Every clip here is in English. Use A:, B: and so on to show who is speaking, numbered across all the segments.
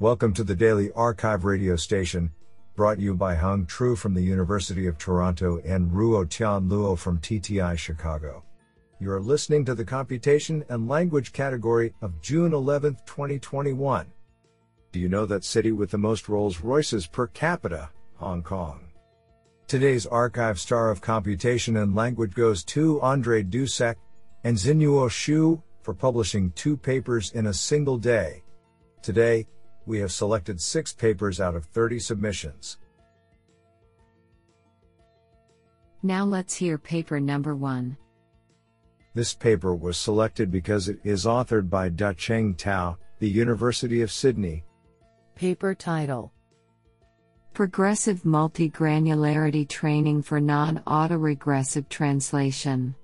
A: Welcome to the Daily Archive radio station, brought you by Hung Tru from the University of Toronto and Ruo Tian Luo from TTI Chicago. You are listening to the Computation and Language category of June 11, 2021. Do you know that city with the most Rolls Royces per capita? Hong Kong. Today's archive star of computation and language goes to Andre Dusek and Xinyuo Xu for publishing two papers in a single day. Today, we have selected six papers out of 30 submissions.
B: Now let's hear paper number one.
A: This paper was selected because it is authored by Da-Cheng Tao, the University of Sydney.
C: Paper title
B: Progressive Multigranularity Training for Non Autoregressive Translation.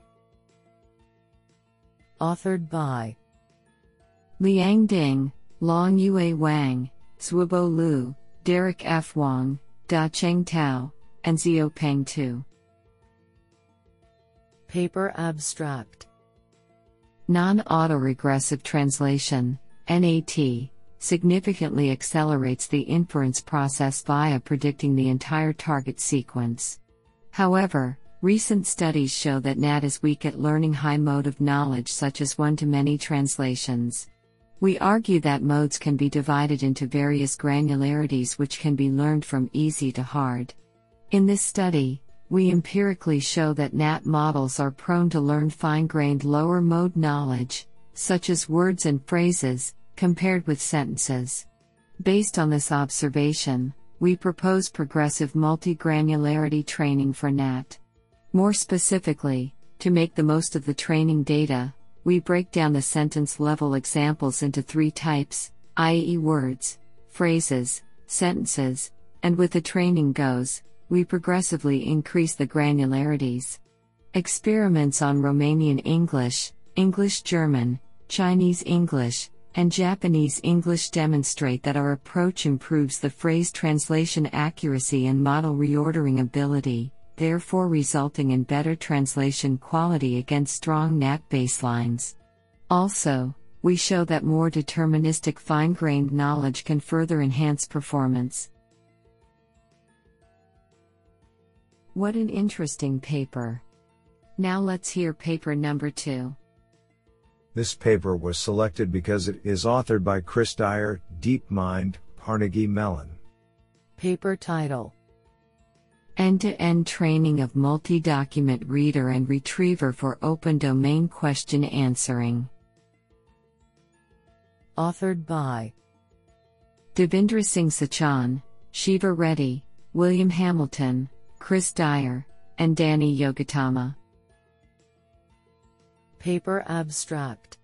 C: Authored by
B: Liang Ding, Long Yue Wang, Xuebo Liu, Derek F. Wong, Da-Cheng Tao, and Zhaopeng Tu.
C: Paper Abstract
B: Non autoregressive translation, NAT, significantly accelerates the inference process via predicting the entire target sequence. However, recent studies show that NAT is weak at learning high mode of knowledge such as one to many translations. We argue that modes can be divided into various granularities which can be learned from easy to hard. In this study, we empirically show that NAT models are prone to learn fine grained lower mode knowledge, such as words and phrases, compared with sentences. Based on this observation, we propose progressive multigranularity training for NAT. More specifically, to make the most of the training data, we break down the sentence level examples into three types, i.e., words, phrases, sentences, and with the training goes, we progressively increase the granularities. Experiments on Romanian English, English German, Chinese English, and Japanese English demonstrate that our approach improves the phrase translation accuracy and model reordering ability, therefore resulting in better translation quality against strong NAT baselines. Also, we show that more deterministic fine grained knowledge can further enhance performance. What an interesting paper. Now let's hear paper number two.
A: This paper was selected because it is authored by Chris Dyer, DeepMind, Carnegie Mellon.
C: Paper title
B: End to end training of multi document reader and retriever for open domain question answering.
C: Authored by
B: Devendra Singh Sachan, Siva Reddy, William Hamilton, Chris Dyer, and Dani Yogatama.
C: Paper Abstract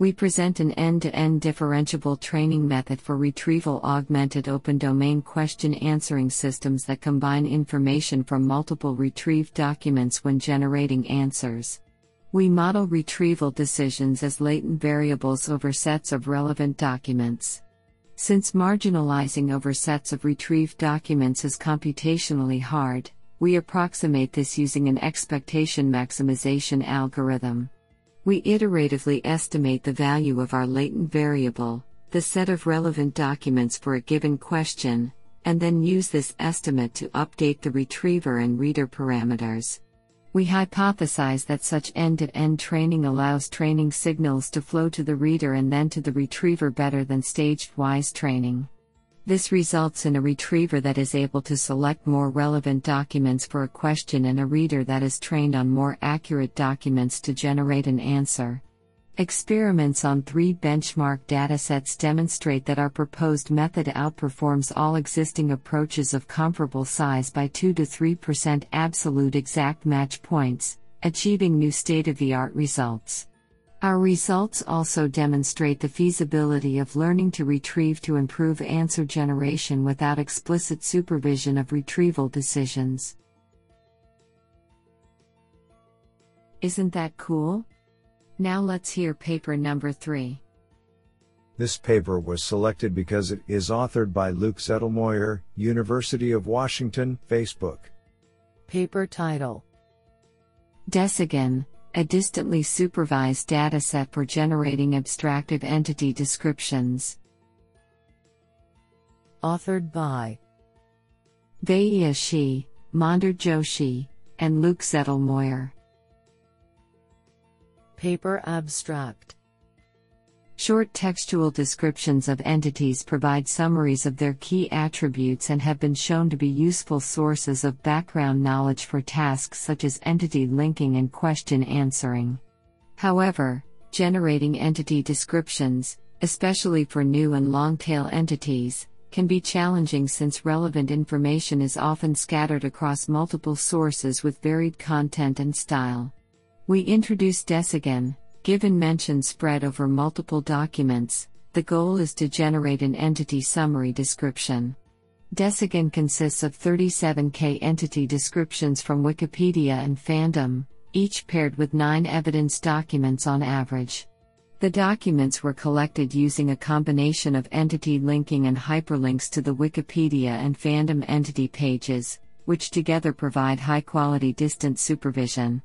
B: We present an end to end differentiable training method for retrieval augmented open domain question answering systems that combine information from multiple retrieved documents when generating answers. We model retrieval decisions as latent variables over sets of relevant documents. Since marginalizing over sets of retrieved documents is computationally hard, we approximate this using an expectation maximization algorithm. We iteratively estimate the value of our latent variable, the set of relevant documents for a given question, and then use this estimate to update the retriever and reader parameters. We hypothesize that such end to end training allows training signals to flow to the reader and then to the retriever better than staged wise training. This results in a retriever that is able to select more relevant documents for a question and a reader that is trained on more accurate documents to generate an answer. Experiments on three benchmark datasets demonstrate that our proposed method outperforms all existing approaches of comparable size by 2 to 3% absolute exact match points, achieving new state of the art results. Our results also demonstrate the feasibility of learning to retrieve to improve answer generation without explicit supervision of retrieval decisions. Isn't that cool? Now let's hear paper number 3.
A: This paper was selected because it is authored by Luke Zettlemoyer, University of Washington, Facebook.
C: Paper title
B: DescGen, a distantly supervised dataset for generating abstractive entity descriptions.
C: Authored by
B: Weijia Shi, Mandar Joshi, and Luke Zettlemoyer.
C: Paper Abstract
B: Short textual descriptions of entities provide summaries of their key attributes and have been shown to be useful sources of background knowledge for tasks such as entity linking and question answering. However, generating entity descriptions, especially for new and long tail entities, can be challenging since relevant information is often scattered across multiple sources with varied content and style. We introduce DescGen, given mention spread over multiple documents, the goal is to generate an entity summary description. DescGen consists of 37k entity descriptions from Wikipedia and fandom, each paired with 9 evidence documents on average. The documents were collected using a combination of entity linking and hyperlinks to the Wikipedia and fandom entity pages, which together provide high quality distance supervision.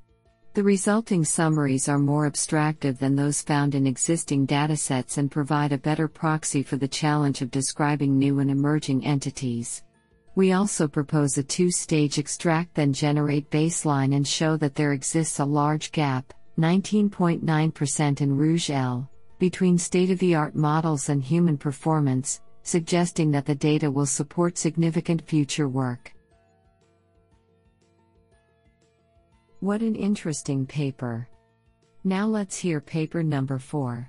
B: The resulting summaries are more abstractive than those found in existing datasets and provide a better proxy for the challenge of describing new and emerging entities. We also propose a two stage extract then generate baseline and show that there exists a large gap, 19.9% in Rouge L, between state of the art models and human performance, suggesting that the data will support significant future work. What an interesting paper! Now let's hear paper number 4.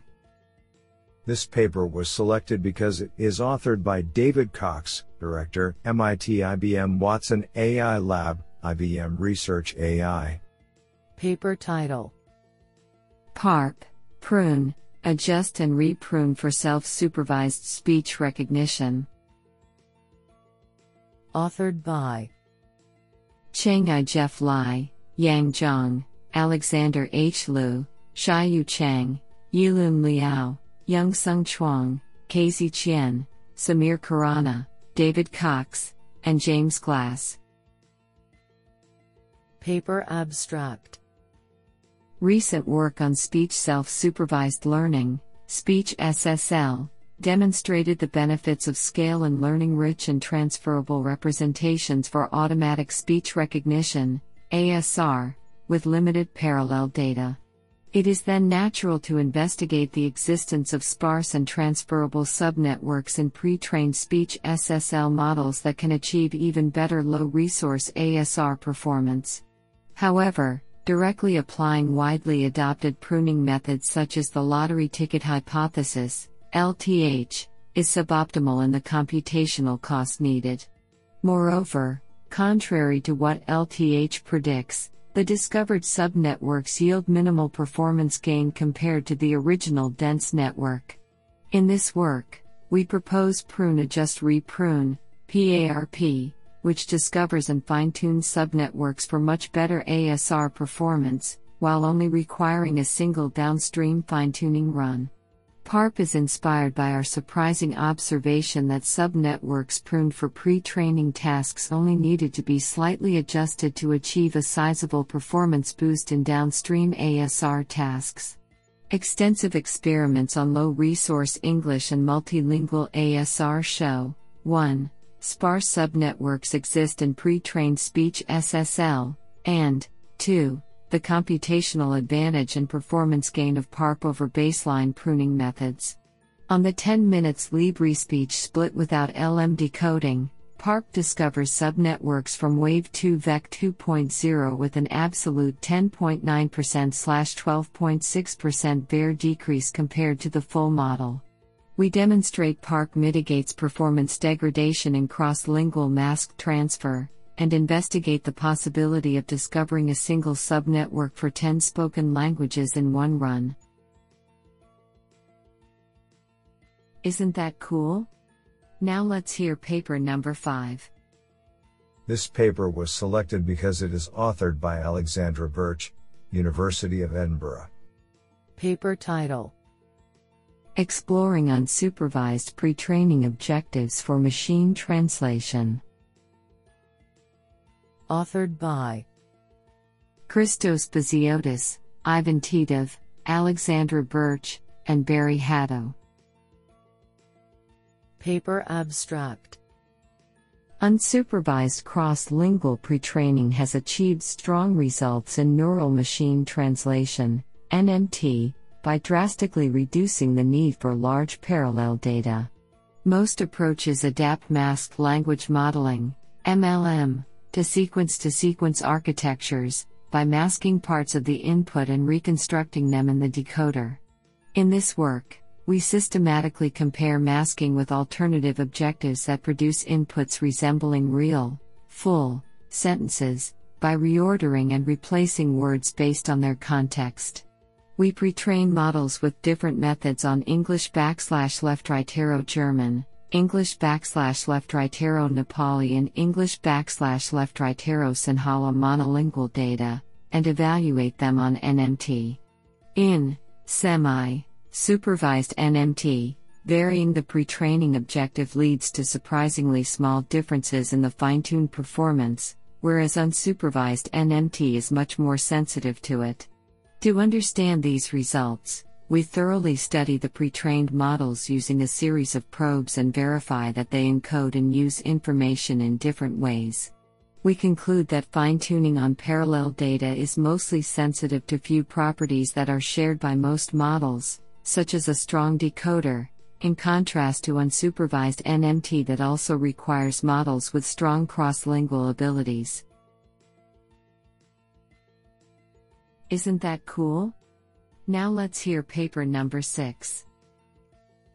A: This paper was selected because it is authored by David Cox, Director, MIT IBM Watson AI Lab, IBM Research AI.
C: Paper title
B: PARP, prune, adjust and re-prune for self-supervised speech recognition.
C: Authored by
B: Cheng-I Jeff Lai, Yang Zhang, Alexander H. Liu, Shiyu Chang, Yilun Liao, Yung-Sung Chuang, Kaizhi Qian, Sameer Khurana, David Cox, and James Glass.
C: Paper Abstract
B: Recent work on speech self supervised learning, speech SSL, demonstrated the benefits of scale and learning rich and transferable representations for automatic speech recognition, ASR, with limited parallel data. It is then natural to investigate the existence of sparse and transferable subnetworks in pre trained speech SSL models that can achieve even better low resource ASR performance. However, directly applying widely adopted pruning methods such as the lottery ticket hypothesis, LTH, is suboptimal in the computational cost needed. Moreover, contrary to what LTH predicts, the discovered subnetworks yield minimal performance gain compared to the original dense network. In this work, we propose prune adjust reprune, PARP, which discovers and fine tunes subnetworks for much better ASR performance, while only requiring a single downstream fine tuning run. PARP is inspired by our surprising observation that subnetworks pruned for pre training tasks only needed to be slightly adjusted to achieve a sizable performance boost in downstream ASR tasks. Extensive experiments on low resource English and multilingual ASR show 1 sparse subnetworks exist in pre trained speech SSL, and 2. The computational advantage and performance gain of PARP over baseline pruning methods. On the 10 minutes LibriSpeech split without LM decoding, PARP discovers subnetworks from wav2vec 2.0 with an absolute 10.9% 12.6% WER decrease compared to the full model. We demonstrate PARP mitigates performance degradation in cross lingual mask transfer, and investigate the possibility of discovering a single subnetwork for 10 spoken languages in one run. Isn't that cool? Now let's hear paper number 5.
A: This paper was selected because it is authored by Alexandra Birch, University of Edinburgh.
C: Paper title
B: Exploring unsupervised pre training objectives for machine translation.
C: Authored by
B: Christos Baziotis, Ivan Titov, Alexandra Birch, and Barry Haddow.
C: Paper Abstract
B: Unsupervised cross lingual pre-training has achieved strong results in neural machine translation NMT by drastically reducing the need for large parallel data. Most approaches adapt masked language modeling MLM to sequence to sequence architectures by masking parts of the input and reconstructing them in the decoder. In this work, we systematically compare masking with alternative objectives that produce inputs resembling real, full, sentences, by reordering and replacing words based on their context. We pre train models with different methods on English backslash left right German, English backslash left right arrow Nepali, and English backslash left right arrow Sinhala monolingual data, and evaluate them on NMT. In semi Supervised NMT, varying the pre training objective leads to surprisingly small differences in the fine tuned performance, whereas unsupervised NMT is much more sensitive to it. To understand these results, we thoroughly study the pre trained models using a series of probes and verify that they encode and use information in different ways. We conclude that fine tuning on parallel data is mostly sensitive to few properties that are shared by most models such as a strong decoder, in contrast to unsupervised NMT that also requires models with strong cross lingual abilities. Isn't that cool? Now let's hear paper number 6.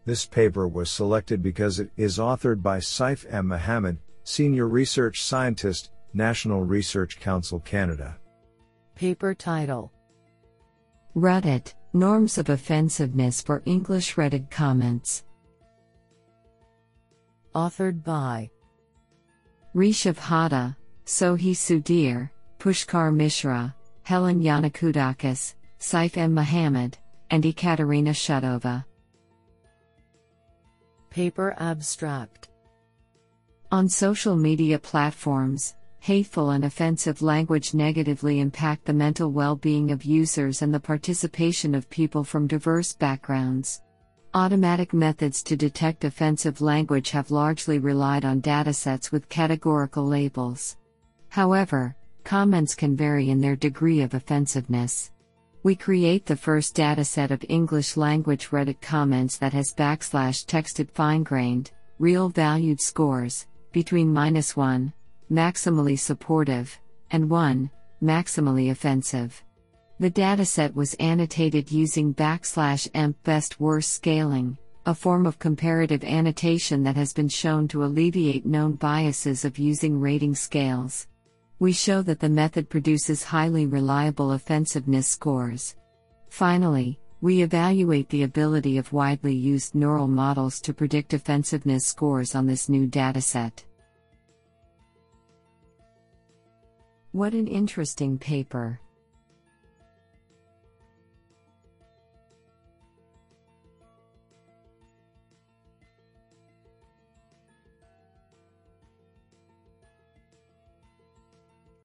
A: This paper was selected because it is authored by Saif M. Mohammad, Senior Research Scientist, National Research Council Canada.
C: Paper title
B: Ruddit Norms of Offensiveness for English Reddit Comments.
C: Authored by
B: Rishav Hada, Sohi Sudhir, Pushkar Mishra, Helen Yannakoudakis, Saif M. Mohammad, and Ekaterina Shutova.
C: Paper Abstract
B: On social media platforms, hateful and offensive language negatively impact the mental well being of users and the participation of people from diverse backgrounds. Automatic methods to detect offensive language have largely relied on datasets with categorical labels. However, comments can vary in their degree of offensiveness. We create the first dataset of English language Reddit comments that has backslash texted fine grained, real valued scores, between minus 1, maximally supportive, and 1, maximally offensive. The dataset was annotated using backslash emp best worst scaling, a form of comparative annotation that has been shown to alleviate known biases of using rating scales. We show that the method produces highly reliable offensiveness scores. Finally, we evaluate the ability of widely used neural models to predict offensiveness scores on this new dataset. What an interesting paper.